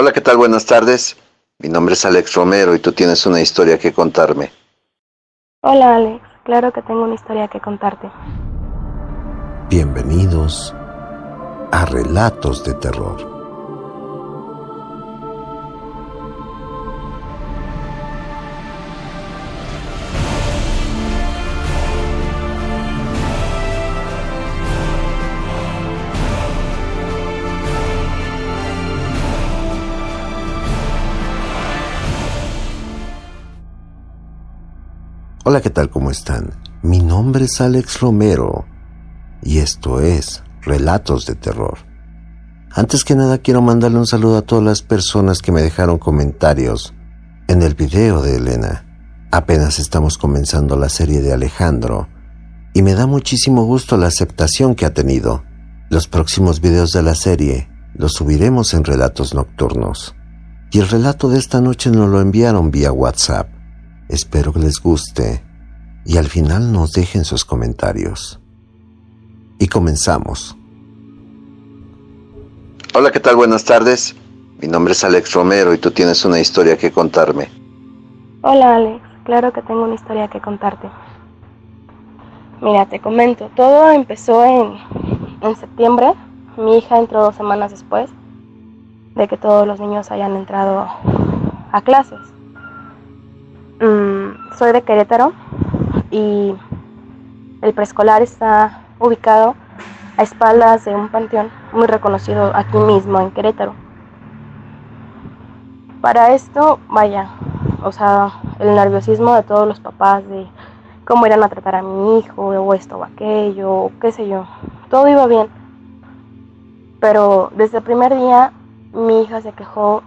Hola, ¿qué tal? Buenas tardes. Mi nombre es Alex Romero y tú tienes una historia que contarme. Hola Alex, claro que tengo una historia que contarte. Bienvenidos a Relatos de Terror. Hola, ¿qué tal? ¿Cómo están? Mi nombre es Alex Romero y esto es Relatos de Terror. Antes que nada quiero mandarle un saludo a todas las personas que me dejaron comentarios en el video de Elena. Apenas estamos comenzando la serie de Alejandro y me da muchísimo gusto la aceptación que ha tenido. Los próximos videos de la serie los subiremos en Relatos Nocturnos. Y el relato de esta noche nos lo enviaron vía WhatsApp. Espero que les guste y al final nos dejen sus comentarios. Y comenzamos. Hola, ¿qué tal? Buenas tardes. Mi nombre es Alex Romero y tú tienes una historia que contarme. Hola Alex, claro que tengo una historia que contarte. Mira, te comento, todo empezó en, en septiembre. Mi hija entró dos semanas después de que todos los niños hayan entrado a clases. Mm, soy de Querétaro y el preescolar está ubicado a espaldas de un panteón muy reconocido aquí mismo en Querétaro. Para esto, vaya, o sea, el nerviosismo de todos los papás de cómo irán a tratar a mi hijo, o esto o aquello, o qué sé yo. Todo iba bien. Pero desde el primer día mi hija se quejó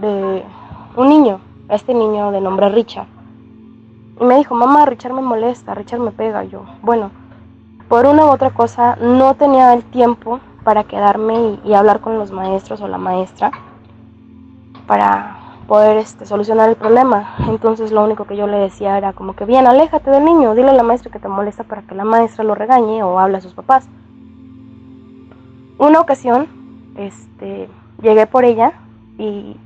de un niño, este niño de nombre Richard. Y me dijo, mamá, Richard me molesta, Richard me pega. yo, bueno, por una u otra cosa no tenía el tiempo para quedarme y, hablar con los maestros o la maestra para poder este, solucionar el problema. Entonces lo único que yo le decía era como que bien, aléjate del niño, dile a la maestra que te molesta para que la maestra lo regañe o hable a sus papás. Una ocasión, este, llegué por ella y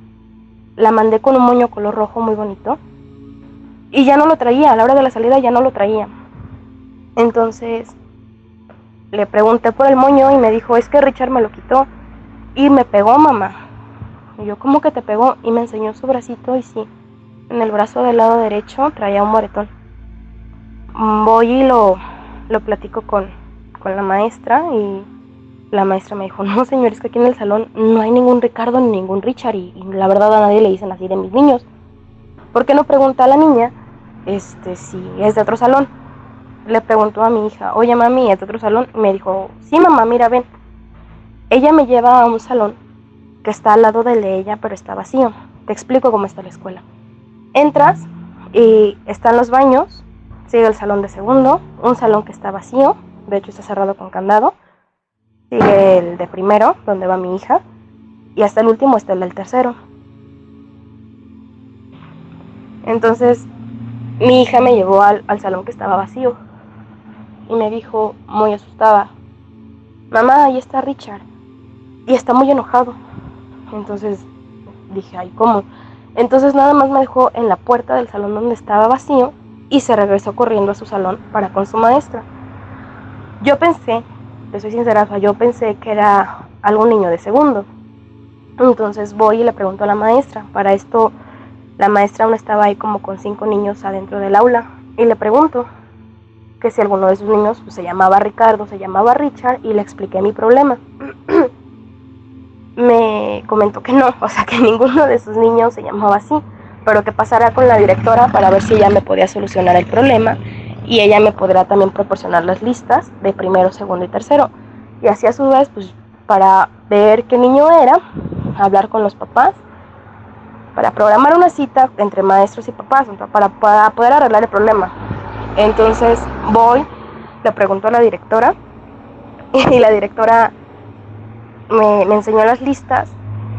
la mandé con un moño color rojo muy bonito y ya no lo traía, a la hora de la salida ya no lo traía. Entonces le pregunté por el moño y me dijo, es que Richard me lo quitó y me pegó mamá. Y yo, ¿cómo que te pegó? Y me enseñó su bracito y sí, en el brazo del lado derecho traía un moretón. Voy y lo, lo platico con, con la maestra y la maestra me dijo, no señor, es que aquí en el salón no hay ningún Ricardo ni ningún Richard y, la verdad a nadie le dicen así de mis niños. ¿Por qué no pregunta a la niña este, si es de otro salón? Le preguntó a mi hija, oye mami, ¿es de otro salón? Y me dijo, sí mamá, mira, ven. Ella me lleva a un salón que está al lado de ella, pero está vacío. Te explico cómo está la escuela. Entras y están los baños, sigue el salón de segundo, un salón que está vacío, de hecho está cerrado con candado sigue el de primero, donde va mi hija, y hasta el último está el del tercero. Entonces, mi hija me llevó al, salón que estaba vacío y me dijo, muy asustada, mamá, ahí está Richard, y está muy enojado. Entonces dije, ay, ¿cómo? Entonces nada más me dejó en la puerta del salón donde estaba vacío y se regresó corriendo a su salón para con su maestra. Yo pensé te soy sincera, yo pensé que era algún niño de segundo. Entonces voy y le pregunto a la maestra. Para esto, la maestra aún estaba ahí como con cinco niños adentro del aula. Y le pregunto que si alguno de sus niños pues, se llamaba Ricardo, se llamaba Richard, y le expliqué mi problema. Me comentó que no, o sea, que ninguno de sus niños se llamaba así, pero que pasara con la directora para ver si ella me podía solucionar el problema y ella me podrá también proporcionar las listas de primero, segundo y tercero. Y así a su vez, pues para ver qué niño era, hablar con los papás, para programar una cita entre maestros y papás, para, poder arreglar el problema. Entonces voy, le pregunto a la directora y la directora me, me enseñó las listas,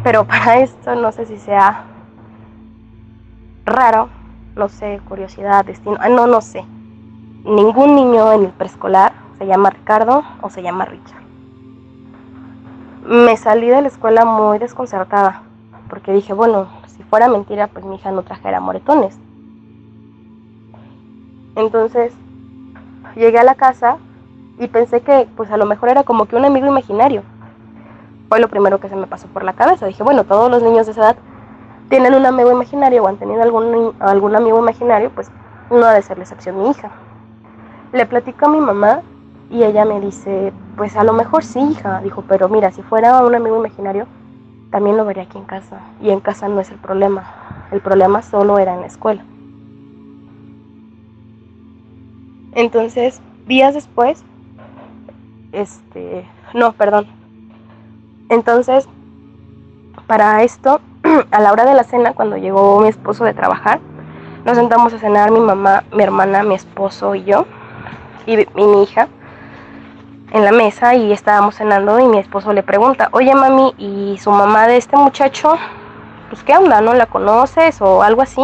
pero para esto no sé si sea raro, no sé, curiosidad, destino, ah, no, no sé ningún niño en el preescolar se llama Ricardo o se llama Richard. me salí de la escuela muy desconcertada, porque dije, bueno, fuera mentira, pues mi hija no trajera moretones. Entonces, llegué a la casa y pensé que pues a lo mejor era como que un amigo imaginario. Fue lo primero que se me pasó por la cabeza. Dije, bueno, todos los niños de esa edad tienen un amigo imaginario o han tenido algún, algún amigo imaginario, pues no ha de ser la excepción mi hija. Le platico a mi mamá y ella me dice, pues a lo mejor sí, hija. Dijo, pero mira, si fuera un amigo imaginario, también lo vería aquí en casa. Y en casa no es el problema. El problema solo era en la escuela. Entonces, días después, este, no, perdón. Entonces, para esto, a la hora de la cena, cuando llegó mi esposo de trabajar, nos sentamos a cenar mi mamá, mi hermana, mi esposo y yo, y, mi hija, en la mesa y estábamos cenando y mi esposo le pregunta, oye mami, ¿y su mamá de este muchacho? Pues qué onda, ¿no la conoces o algo así?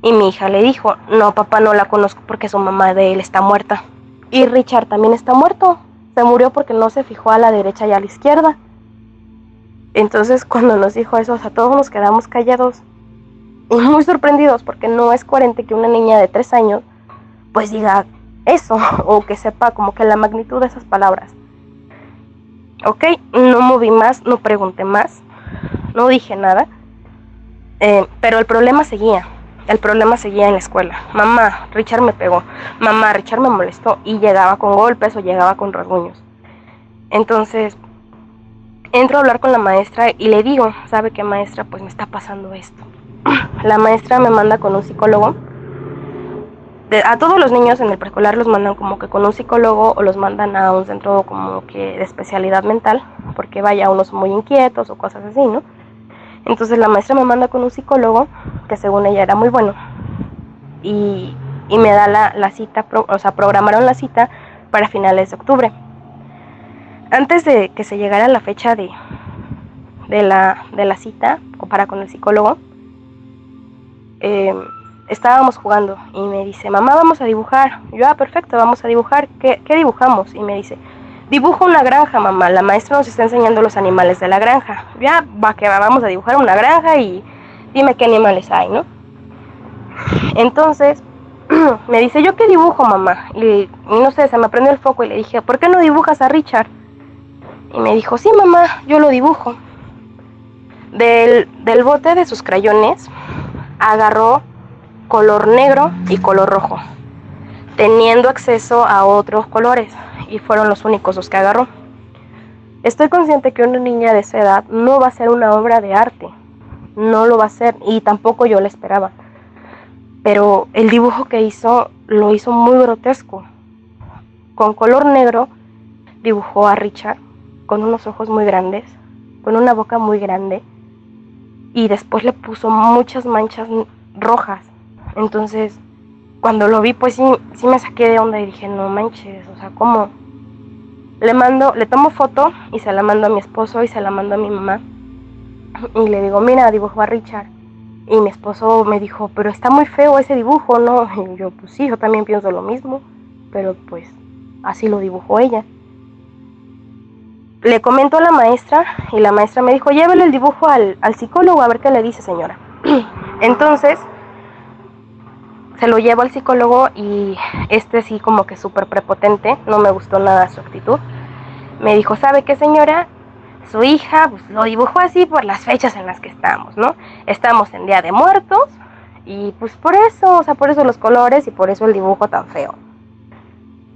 Y mi hija le dijo, no papá, no la conozco porque su mamá de él está muerta. Y Richard también está muerto. Se murió porque no se fijó a la derecha y a la izquierda. Entonces cuando nos dijo eso, o sea, todos nos quedamos callados y muy sorprendidos porque no es coherente que una niña de tres años pues diga eso o que sepa como que la magnitud de esas palabras. Ok, no moví más, no pregunté más, no dije nada, eh, pero el problema seguía el problema seguía en la escuela. Mamá, Richard me pegó. Mamá, Richard me molestó. Y llegaba con golpes o llegaba con rasguños. Entonces, entro a hablar con la maestra y le digo, ¿sabe qué maestra? Pues me está pasando esto. La maestra me manda con un psicólogo. A todos los niños en el preescolar los mandan como que con un psicólogo o los mandan a un centro como que de especialidad mental, porque vaya, unos muy inquietos o cosas así, ¿no? Entonces la maestra me manda con un psicólogo, que según ella era muy bueno, y, me da la, cita, o sea, programaron la cita para finales de octubre. Antes de que se llegara la fecha de, de, la, de la cita, o para con el psicólogo, eh, estábamos jugando y me dice, mamá, vamos a dibujar. Yo, ah, perfecto, vamos a dibujar. ¿Qué, ¿Qué dibujamos? Y me dice, Dibujo una granja, mamá. La maestra nos está enseñando los animales de la granja. Ya, va que vamos a dibujar una granja y dime qué animales hay, ¿no? Entonces, me dice, ¿yo qué dibujo, mamá? Y, no sé, se me prendió el foco y le dije, ¿por qué no dibujas a Richard? Y me dijo, sí, mamá, yo lo dibujo. Del, del bote de sus crayones agarró color negro y color rojo, teniendo acceso a otros colores y fueron los únicos los que agarró. Estoy consciente que una niña de esa edad no va a ser una obra de arte, no lo va a ser y tampoco yo la esperaba. Pero el dibujo que hizo lo hizo muy grotesco. Con color negro dibujó a Richard con unos ojos muy grandes, con una boca muy grande y después le puso muchas manchas rojas. Entonces, cuando lo vi, pues sí, sí me saqué de onda y dije, no manches, o sea, ¿cómo? Le mando, le tomo foto y se la mando a mi esposo y se la mando a mi mamá. Y le digo, mira, dibujó a Richard. Y mi esposo me dijo, pero está muy feo ese dibujo, ¿no? Y yo, pues sí, yo también pienso lo mismo, pero pues así lo dibujó ella. Le comento a la maestra y la maestra me dijo, llévele el dibujo al, al psicólogo a ver qué le dice señora. Entonces, se lo llevo al psicólogo y este sí como que súper prepotente, no me gustó nada su actitud. Me dijo, ¿sabe qué señora? Su hija pues, lo dibujó así por las fechas en las que estamos, ¿no? Estamos en Día de Muertos y pues por eso, o sea, por eso los colores y por eso el dibujo tan feo.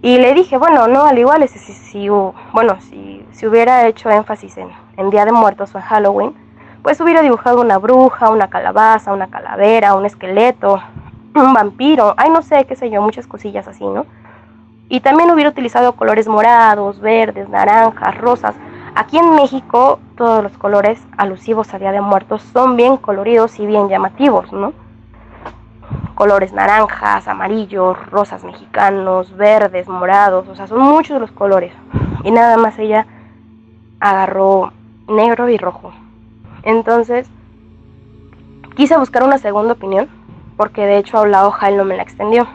Y le dije, bueno, no, al igual, si, si, bueno, si, si hubiera hecho énfasis en, en Día de Muertos o en Halloween, pues hubiera dibujado una bruja, una calabaza, una calavera, un esqueleto, un vampiro, ay no sé, qué sé yo, muchas cosillas así, ¿no? Y también hubiera utilizado colores morados, verdes, naranjas, rosas. Aquí en México todos los colores alusivos a Día de Muertos son bien coloridos y bien llamativos, ¿no? Colores naranjas, amarillos, rosas mexicanos, verdes, morados, o sea, son muchos los colores. Y nada más ella agarró negro y rojo. Entonces, quise buscar una segunda opinión porque de hecho la hoja él no me la extendió.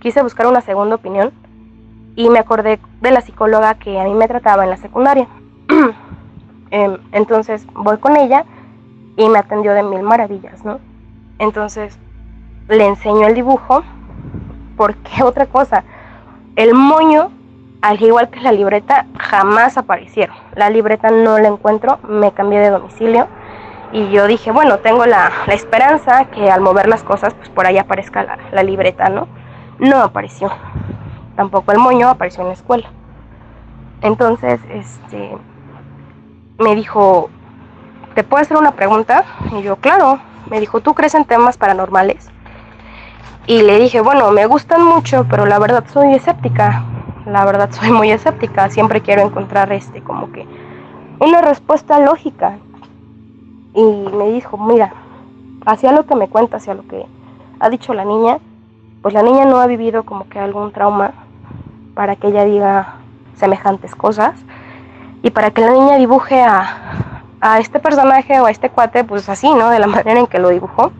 Quise buscar una segunda opinión y me acordé de la psicóloga que a mí me trataba en la secundaria. Em, entonces voy con ella y me atendió de mil maravillas, ¿no? Entonces le enseño el dibujo, porque otra cosa, el moño, al igual que la libreta, jamás aparecieron. La libreta no la encuentro, me cambié de domicilio y yo dije, bueno, tengo la, esperanza que al mover las cosas, pues por ahí aparezca la, la libreta, ¿no? No apareció. Tampoco el moño apareció en la escuela. Entonces, este, me dijo, ¿te puedo hacer una pregunta? Y yo, claro. Me dijo, ¿tú crees en temas paranormales? Y le dije, bueno, me gustan mucho, pero la verdad soy escéptica. La verdad soy muy escéptica. Siempre quiero encontrar este, como que, una respuesta lógica. Y me dijo, mira, hacia lo que me cuenta, hacia lo que ha dicho la niña, pues la niña no ha vivido como que algún trauma para que ella diga semejantes cosas y para que la niña dibuje a, a este personaje o a este cuate, pues así, ¿no? De la manera en que lo dibujó.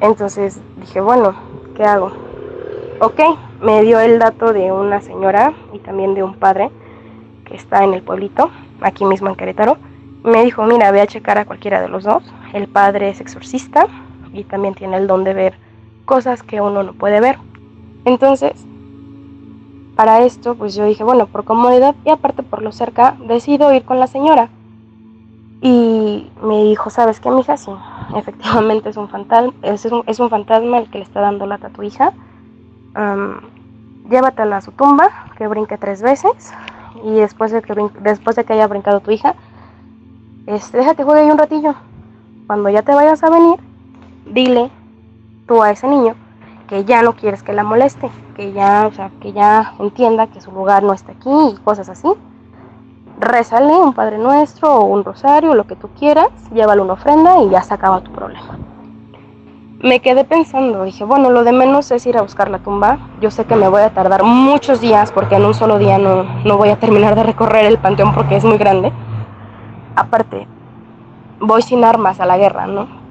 Entonces dije, bueno, ¿qué hago? Ok, me dio el dato de una señora y también de un padre que está en el pueblito, aquí mismo en Querétaro. Me dijo, mira, ve a checar a cualquiera de los dos. El padre es exorcista y también tiene el don de ver cosas que uno no puede ver. Entonces, para esto, pues yo dije, bueno, por comodidad y aparte por lo cerca, decido ir con la señora. Y me dijo, ¿sabes qué, mija? Sí, efectivamente es un fantasma, es un, es un fantasma el que le está dando lata a tu hija. llévatela a su tumba, que brinque tres veces. Y después de que, después de que haya brincado tu hija, este, déjate juegue ahí un ratillo. Cuando ya te vayas a venir, dile tú a ese niño que ya no quieres que la moleste, que ya, o sea, que ya entienda que su lugar no está aquí y cosas así. Rézale un Padre Nuestro o un rosario, lo que tú quieras, llévale una ofrenda y ya se acaba tu problema. Me quedé pensando, dije, bueno, lo de menos es ir a buscar la tumba. Yo sé que me voy a tardar muchos días porque en un solo día no, no voy a terminar de recorrer el panteón porque es muy grande. Aparte, voy sin armas a la guerra, ¿no?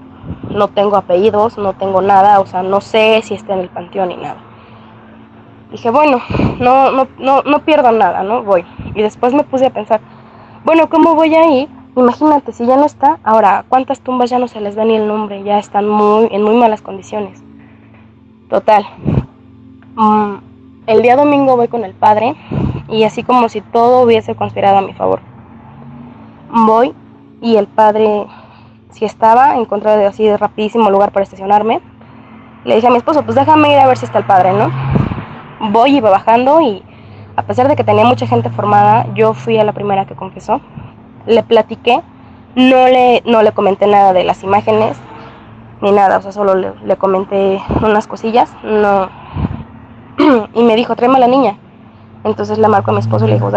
no tengo apellidos, no tengo nada, o sea, no sé si está en el panteón ni nada. Dije, bueno, no, no, no, no pierdo nada, ¿no? Voy. Y después me puse a pensar, bueno, ¿cómo voy a ir? Imagínate, si ya no está, ahora, ¿cuántas tumbas ya no se les da ni el nombre? Ya están muy, en muy malas condiciones. Total. Mm, el día domingo voy con el padre y así como si todo hubiese conspirado a mi favor. Voy y el padre si estaba, encontré así de rapidísimo lugar para estacionarme. Le dije a mi esposo, pues déjame ir a ver si está el padre, ¿no? Voy y iba bajando y a pesar de que tenía mucha gente formada, yo fui a la primera que confesó. Le platiqué, no le, no le comenté nada de las imágenes ni nada, o sea, solo le, comenté unas cosillas, no. y me dijo, tráeme a la niña. Entonces le marco a mi esposo y le dijo,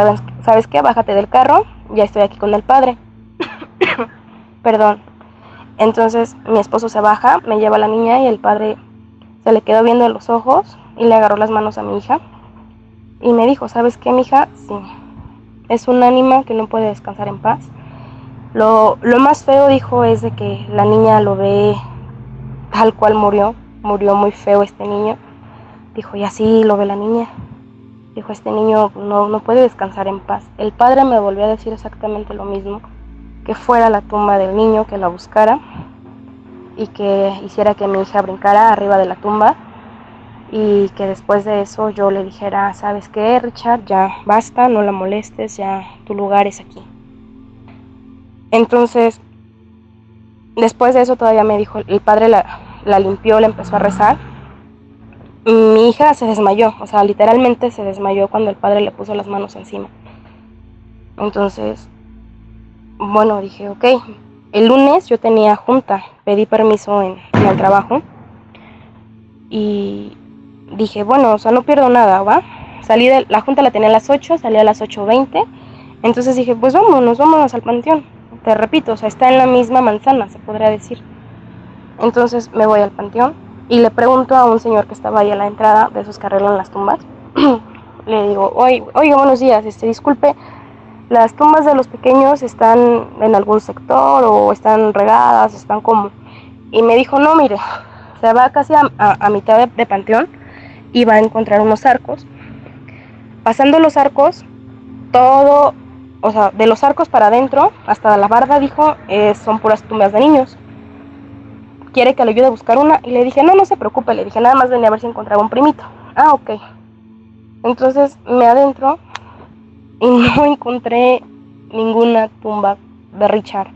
¿sabes qué? Bájate del carro, ya estoy aquí con el padre. Perdón, entonces mi esposo se baja, me lleva a la niña y el padre se le quedó viendo en los ojos y le agarró las manos a mi hija y me dijo, ¿sabes qué, mi hija? Sí, es un ánima que no puede descansar en paz. Lo, lo más feo, dijo, es de que la niña lo ve tal cual murió, murió muy feo este niño. Dijo, y así lo ve la niña. Dijo, este niño no, no puede descansar en paz. El padre me volvió a decir exactamente lo mismo que fuera la tumba del niño, que la buscara y que hiciera que mi hija brincara arriba de la tumba y que después de eso yo le dijera, ¿sabes qué, Richard? Ya basta, no la molestes, ya tu lugar es aquí. Entonces, después de eso todavía me dijo, el padre la, la limpió, le empezó a rezar. Mi hija se desmayó, o sea, literalmente se desmayó cuando el padre le puso las manos encima. Entonces, bueno, dije, ok, el lunes yo tenía junta, pedí permiso en, el trabajo y dije, bueno, o sea, no pierdo nada, ¿va? Salí de la junta la tenía a las 8, salí a las 8.20, entonces dije, pues vámonos, vámonos al panteón. Te repito, o sea, está en la misma manzana, se podría decir. Entonces me voy al panteón y le pregunto a un señor que estaba ahí a la entrada de esos que arreglan las tumbas. le digo, oiga, buenos días, este, disculpe, las tumbas de los pequeños están en algún sector o están regadas, están como... Y me dijo, no, mire, se va casi a, mitad de, panteón y va a encontrar unos arcos. Pasando los arcos, todo o sea, de los arcos para adentro hasta la barda, dijo, eh, son puras tumbas de niños. Quiere que le ayude a buscar una. Y le dije, no, no se preocupe. Le dije, nada más venía a ver si encontraba un primito. Ah, ok. Entonces me adentro y no encontré ninguna tumba de Richard.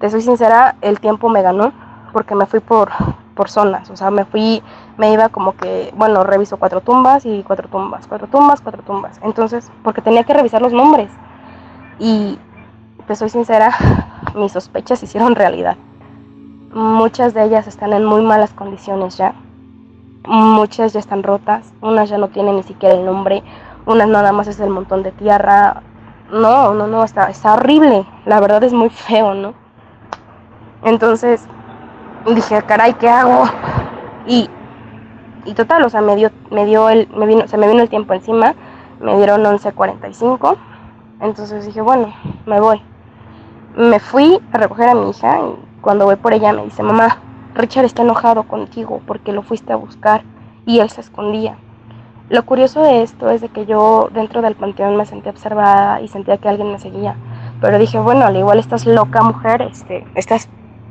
Te soy sincera, el tiempo me ganó porque me fui por, por zonas. O sea, me fui, me iba como que, bueno, reviso cuatro tumbas y cuatro tumbas, cuatro tumbas, cuatro tumbas. Entonces, porque tenía que revisar los nombres. Y te soy sincera, mis sospechas se hicieron realidad. Muchas de ellas están en muy malas condiciones ya. Muchas ya están rotas, unas ya no tienen ni siquiera el nombre, unas nada más es el montón de tierra. No, no, no, está, está horrible. La verdad es muy feo, ¿no? Entonces dije, caray, ¿qué hago? Y, y total, o sea, me dio, me dio el, me vino, se me vino el tiempo encima, me dieron 11.45 entonces dije, bueno, me voy. Me fui a recoger a mi hija y cuando voy por ella me dice, mamá, Richard está enojado contigo porque lo fuiste a buscar y él se escondía. Lo curioso de esto es de que yo dentro del panteón me sentí observada y sentía que alguien me seguía. Pero dije, bueno, al igual estás loca mujer, este, estás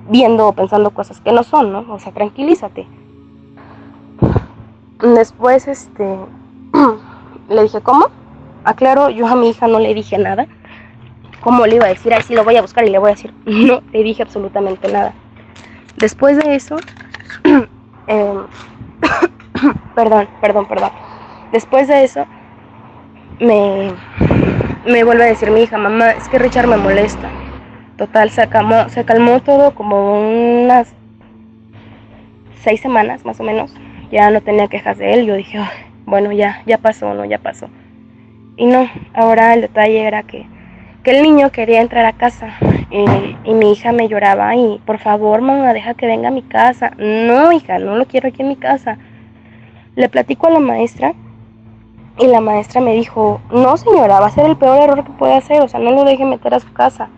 viendo o pensando cosas que no son, ¿no? O sea, tranquilízate. Después, este, le dije, ¿cómo? Aclaro, yo a mi hija no le dije nada. ¿Cómo le iba a decir? Ahí sí lo voy a buscar y le voy a decir. No le dije absolutamente nada. Después de eso, eh, perdón, perdón, perdón. Después de eso, me, me vuelve a decir mi hija, mamá, es que Richard me molesta. Total, se calmó, se calmó todo como unas seis semanas más o menos. Ya no tenía quejas de él. Yo dije, bueno, ya, ya pasó, no, ya pasó. Y no, ahora el detalle era que, que el niño quería entrar a casa y, mi hija me lloraba y por favor mamá deja que venga a mi casa. No hija, no lo quiero aquí en mi casa. Le platico a la maestra y la maestra me dijo, no señora, va a ser el peor error que puede hacer, o sea, no lo deje meter a su casa.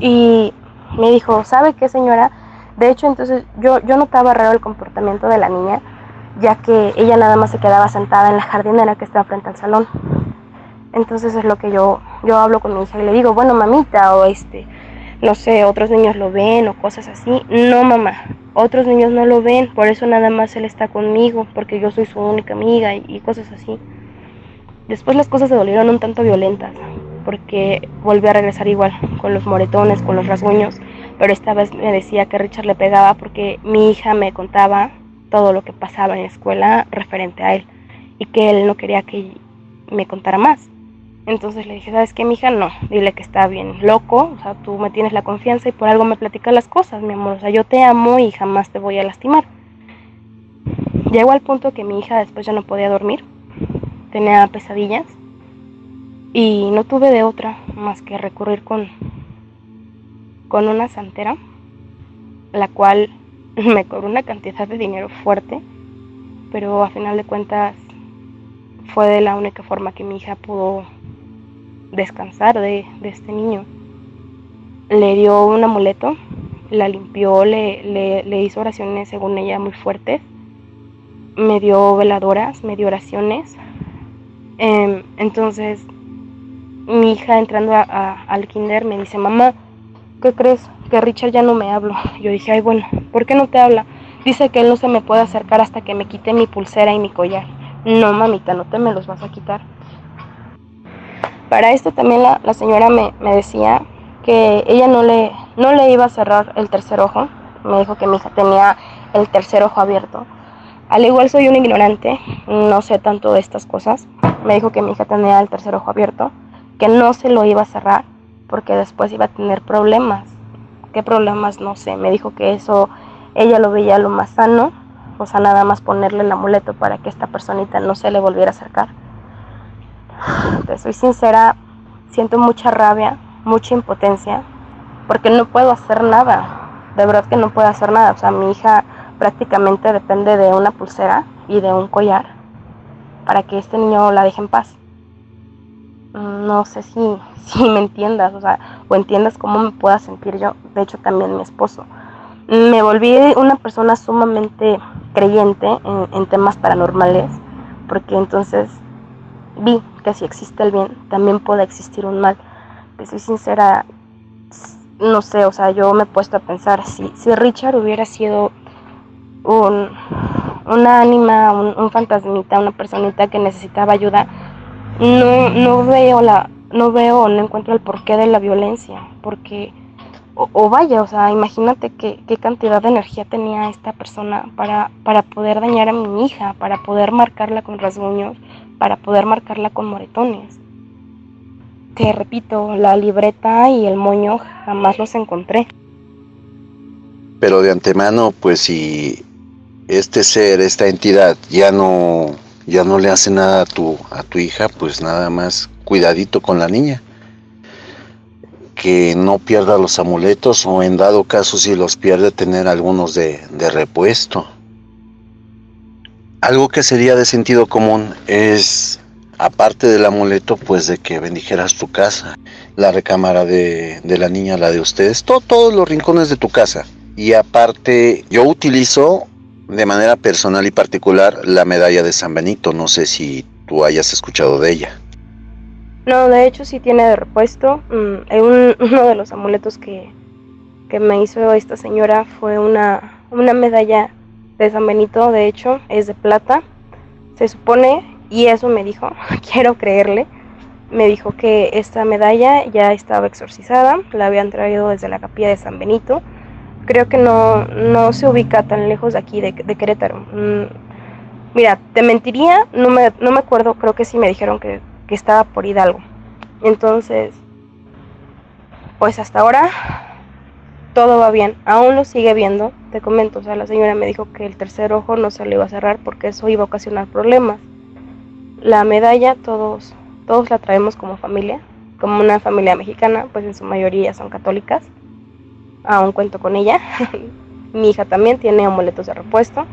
Y me dijo, ¿sabe qué señora? De hecho, entonces yo, yo notaba raro el comportamiento de la niña ya que ella nada más se quedaba sentada en la jardinera que estaba frente al salón. Entonces es lo que yo, yo hablo con mi hija y le digo, bueno mamita, o este, no sé, otros niños lo ven o cosas así. No mamá, otros niños no lo ven, por eso nada más él está conmigo, porque yo soy su única amiga y, cosas así. Después las cosas se volvieron un tanto violentas, porque volví a regresar igual, con los moretones, con los rasguños, pero esta vez me decía que Richard le pegaba porque mi hija me contaba todo lo que pasaba en la escuela referente a él y que él no quería que me contara más. Entonces le dije, ¿sabes qué, mija? No, dile que está bien loco, o sea, tú me tienes la confianza y por algo me platicas las cosas, mi amor, o sea, yo te amo y jamás te voy a lastimar. Llegó al punto que mi hija después ya no podía dormir, tenía pesadillas y no tuve de otra más que recurrir con, con una santera, la cual me cobró una cantidad de dinero fuerte, pero a final de cuentas fue de la única forma que mi hija pudo descansar de, este niño. Le dio un amuleto, la limpió, le, le, le, hizo oraciones según ella muy fuertes, me dio veladoras, me dio oraciones. Eh, entonces mi hija entrando a, al kinder me dice, mamá, ¿qué crees? Que Richard ya no me habla. Yo dije, ay bueno, ¿por qué no te habla? Dice que él no se me puede acercar hasta que me quite mi pulsera y mi collar. No, mamita, no te me los vas a quitar. Para esto también la, señora me, me, decía que ella no le, no le iba a cerrar el tercer ojo. Me dijo que mi hija tenía el tercer ojo abierto. Al igual soy un ignorante, no sé tanto de estas cosas. Me dijo que mi hija tenía el tercer ojo abierto, que no se lo iba a cerrar porque después iba a tener problemas. ¿Qué problemas? No sé. Me dijo que eso ella lo veía lo más sano, o sea, nada más ponerle el amuleto para que esta personita no se le volviera a acercar. Te soy sincera, siento mucha rabia, mucha impotencia, porque no puedo hacer nada. De verdad que no puedo hacer nada. O sea, mi hija prácticamente depende de una pulsera y de un collar para que este niño la deje en paz. No sé si, si me entiendas, o sea, o entiendas cómo me pueda sentir yo. De hecho, también mi esposo. Me volví una persona sumamente creyente en, en temas paranormales, porque entonces vi que si existe el bien, también puede existir un mal. Que soy sincera, no sé, o sea, yo me he puesto a pensar, si, si Richard hubiera sido un, una ánima, un, fantasmita, una personita que necesitaba ayuda, no, no veo la, no veo, no encuentro el porqué de la violencia, porque, o, vaya, o sea, imagínate qué, qué cantidad de energía tenía esta persona para, para poder dañar a mi hija, para poder marcarla con rasguños, para poder marcarla con moretones. Que repito, la libreta y el moño jamás los encontré. Pero de antemano, pues si este ser, esta entidad ya no ya no le hace nada a tu a tu hija, pues nada más cuidadito con la niña. Que no pierda los amuletos o en dado caso si los pierde tener algunos de, de repuesto. Algo que sería de sentido común es, aparte del amuleto, pues de que bendijeras tu casa, la recámara de, de la niña, la de ustedes, todos los rincones de tu casa. Y aparte, yo utilizo de manera personal y particular la medalla de San Benito. No sé si tú hayas escuchado de ella. No, de hecho sí tiene de repuesto. Mm, uno de los amuletos que, que me hizo esta señora fue una, una medalla de San Benito, de hecho, es de plata. Se supone, y eso me dijo, quiero creerle, me dijo que esta medalla ya estaba exorcizada, la habían traído desde la capilla de San Benito. Creo que no, no se ubica tan lejos de aquí, de, Querétaro. Mm, mira, te mentiría, no me, no me acuerdo, creo que sí me dijeron que, que estaba por Hidalgo. Entonces, pues hasta ahora todo va bien, aún lo sigue viendo, te comento, o sea, la señora me dijo que el tercer ojo no se le iba a cerrar porque eso iba a ocasionar problemas. La medalla todos, todos la traemos como familia, como una familia mexicana, pues en su mayoría son católicas, aún cuento con ella. Mi hija también tiene amuletos de repuesto,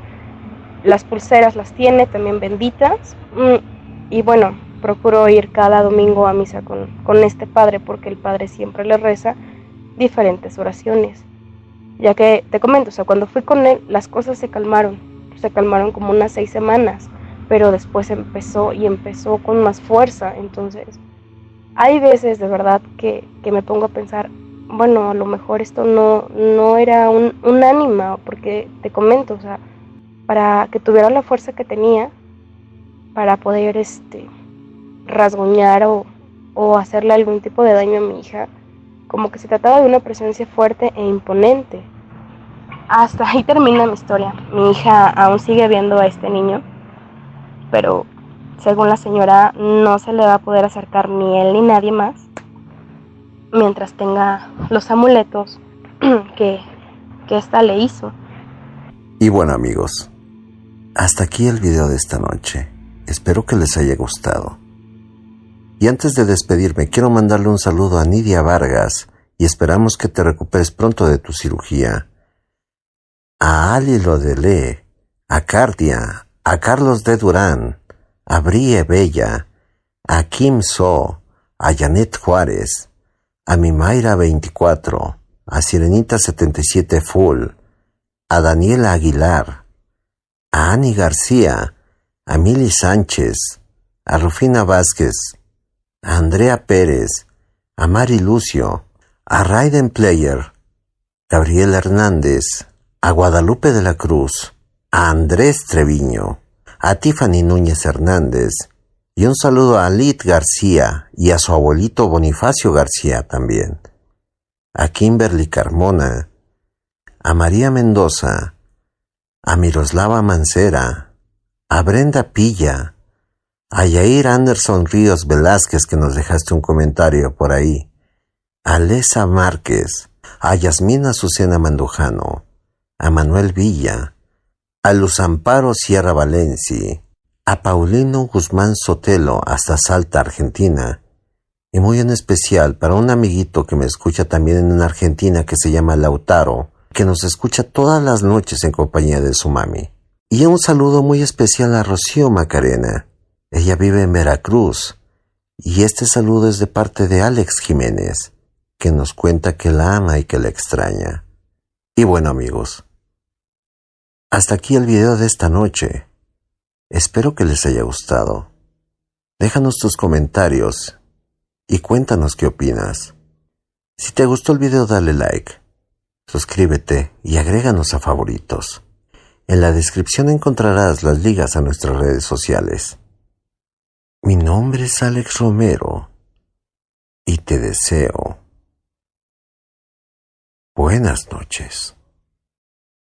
las pulseras las tiene también benditas, mm, y bueno, procuro ir cada domingo a misa con, con este padre porque el padre siempre le reza diferentes oraciones. Ya que te comento, o sea, cuando fui con él, las cosas se calmaron. Se calmaron como unas seis semanas, pero después empezó y empezó con más fuerza. Entonces, hay veces de verdad que, que me pongo a pensar, bueno, a lo mejor esto no, no era un, un ánima, porque te comento, o sea, para que tuviera la fuerza que tenía, para poder este rasguñar o, o hacerle algún tipo de daño a mi hija, como que se trataba de una presencia fuerte e imponente. Hasta ahí termina mi historia. Mi hija aún sigue viendo a este niño, pero según la señora no se le va a poder acercar ni él ni nadie más mientras tenga los amuletos que, que esta le hizo. Y bueno amigos, hasta aquí el video de esta noche. Espero que les haya gustado. Y antes de despedirme, quiero mandarle un saludo a Nidia Vargas y esperamos que te recuperes pronto de tu cirugía. A Ali Lodele, a Cardia, a Carlos de Durán, a Brie Bella, a Kim So, a Janet Juárez, a Mimaira 24, a Sirenita 77 Full, a Daniela Aguilar, a Ani García, a Mili Sánchez, a Rufina Vázquez, a Andrea Pérez, a Mari Lucio, a Raiden Player, Gabriel Hernández, a Guadalupe de la Cruz, a Andrés Treviño, a Tiffany Núñez Hernández, y un saludo a Alit García y a su abuelito Bonifacio García también, a Kimberly Carmona, a María Mendoza, a Miroslava Mancera, a Brenda Pilla, a Yair Anderson Ríos Velázquez que nos dejaste un comentario por ahí, a Lesa Márquez, a Yasmina Azucena Mandujano, a Manuel Villa, a Luz Amparo Sierra Valenci, a Paulino Guzmán Sotelo hasta Salta, Argentina, y muy en especial para un amiguito que me escucha también en Argentina que se llama Lautaro, que nos escucha todas las noches en compañía de su mami. Y un saludo muy especial a Rocío Macarena, ella vive en Veracruz y este saludo es de parte de Alex Jiménez, que nos cuenta que la ama y que la extraña. Y bueno amigos, hasta aquí el video de esta noche. Espero que les haya gustado. Déjanos tus comentarios y cuéntanos qué opinas. Si te gustó el video dale like, suscríbete y agréganos a favoritos. En la descripción encontrarás las ligas a nuestras redes sociales. Mi nombre es Alex Romero y te deseo buenas noches.